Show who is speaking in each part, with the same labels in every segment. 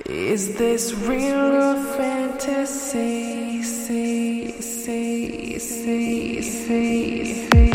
Speaker 1: Is this real or fantasy? See, see, see, see, see.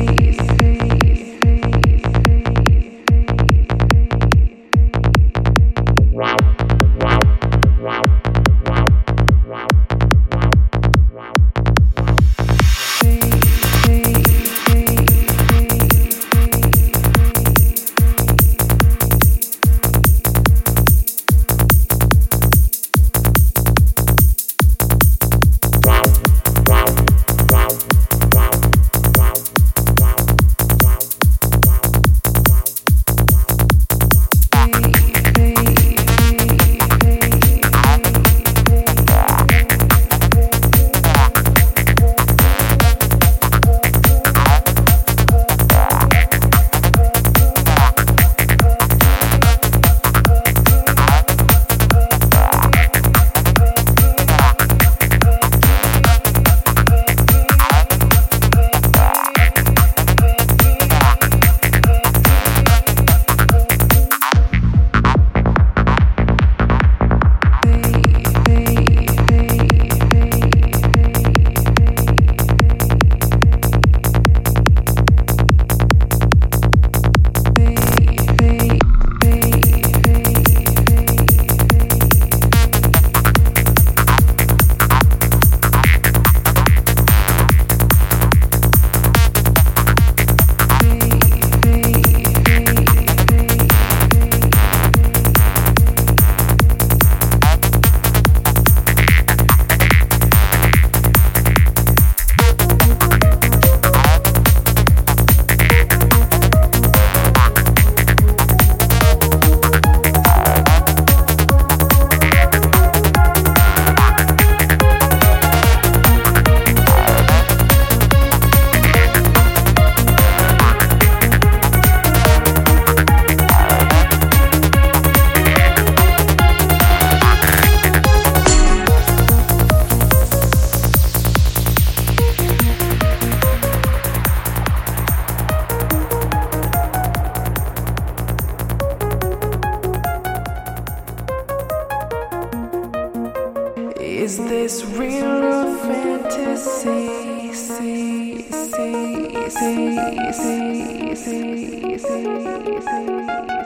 Speaker 1: This real or fantasy? See, see, see, see, see, see, see.